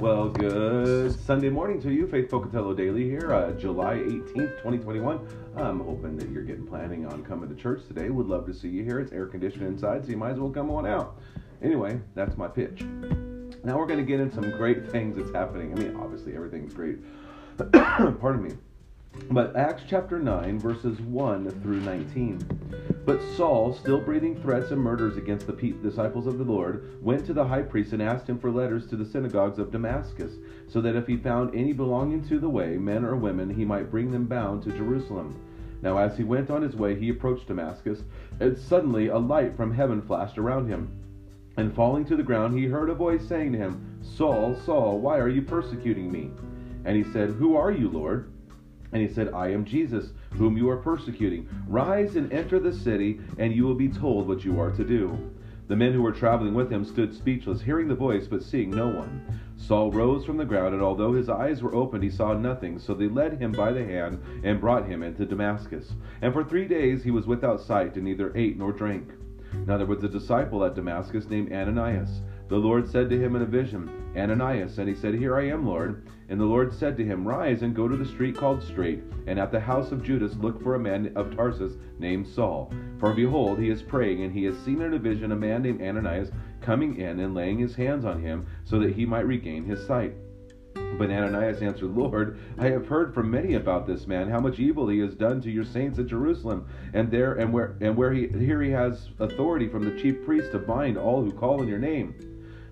Sunday morning to you, Faith Pocatello Daily here, uh, July 18th, 2021. I'm hoping that you're getting planning on coming to church today. Would love to see you here. It's air conditioned inside, so you might as well come on out. Anyway, that's my pitch. Now we're going to get into some great things that's happening. I mean, obviously, everything's great. Pardon me. But Acts chapter 9, verses 1 through 19. But Saul, still breathing threats and murders against the disciples of the Lord, went to the high priest and asked him for letters to the synagogues of Damascus, so that if he found any belonging to the way, men or women, he might bring them bound to Jerusalem. Now, as he went on his way, he approached Damascus, and suddenly a light from heaven flashed around him. And falling to the ground, he heard a voice saying to him, Saul, Saul, why are you persecuting me? And he said, Who are you, Lord? And he said, I am Jesus, whom you are persecuting. Rise and enter the city, and you will be told what you are to do. The men who were traveling with him stood speechless, hearing the voice, but seeing no one. Saul rose from the ground, and although his eyes were opened, he saw nothing. So they led him by the hand and brought him into Damascus. And for three days he was without sight, and neither ate nor drank. Now there was a disciple at Damascus named Ananias. The Lord said to him in a vision, Ananias, and he said, Here I am, Lord. And the Lord said to him, Rise and go to the street called Straight, and at the house of Judas look for a man of Tarsus named Saul. For behold, he is praying, and he has seen in a vision a man named Ananias coming in and laying his hands on him, so that he might regain his sight. But Ananias answered, Lord, I have heard from many about this man, how much evil he has done to your saints at Jerusalem, and there and where and where he here he has authority from the chief priest to bind all who call on your name.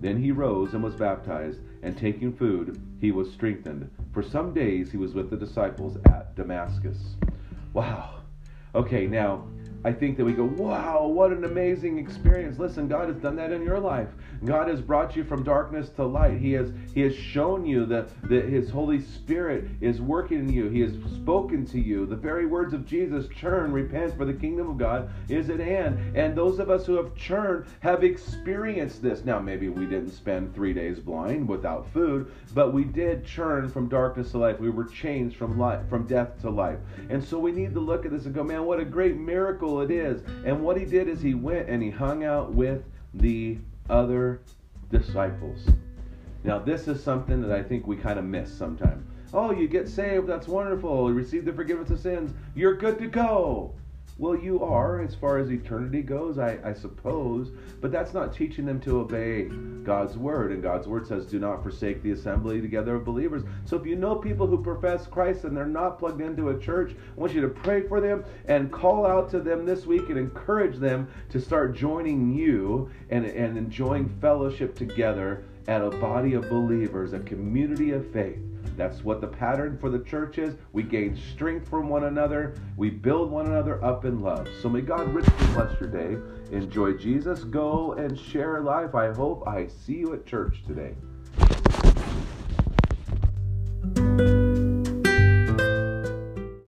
Then he rose and was baptized, and taking food, he was strengthened. For some days he was with the disciples at Damascus. Wow. Okay, now I think that we go, wow, what an amazing experience. Listen, God has done that in your life. God has brought you from darkness to light. He has He has shown you that, that His Holy Spirit is working in you. He has spoken to you. The very words of Jesus, churn, repent, for the kingdom of God is at hand. And those of us who have churned have experienced this. Now, maybe we didn't spend three days blind without food, but we did churn from darkness to life. We were changed from life, from death to life. And so we need to look at this and go, man, what a great miracle it is. And what he did is he went and he hung out with the other disciples. Now, this is something that I think we kind of miss sometimes. Oh, you get saved, that's wonderful. You receive the forgiveness of sins, you're good to go. Well, you are as far as eternity goes, I, I, suppose, but that's not teaching them to obey God's word. And God's word says, do not forsake the assembly together of believers. So if you know people who profess Christ and they're not plugged into a church, I want you to pray for them and call out to them this week and encourage them to start joining you and, and enjoying fellowship together at a body of believers, a community of faith. That's what the pattern for the church is. We gain strength from one another. We build one another up in love. So may God richly bless your day. Enjoy Jesus. Go and share life. I hope I see you at church today.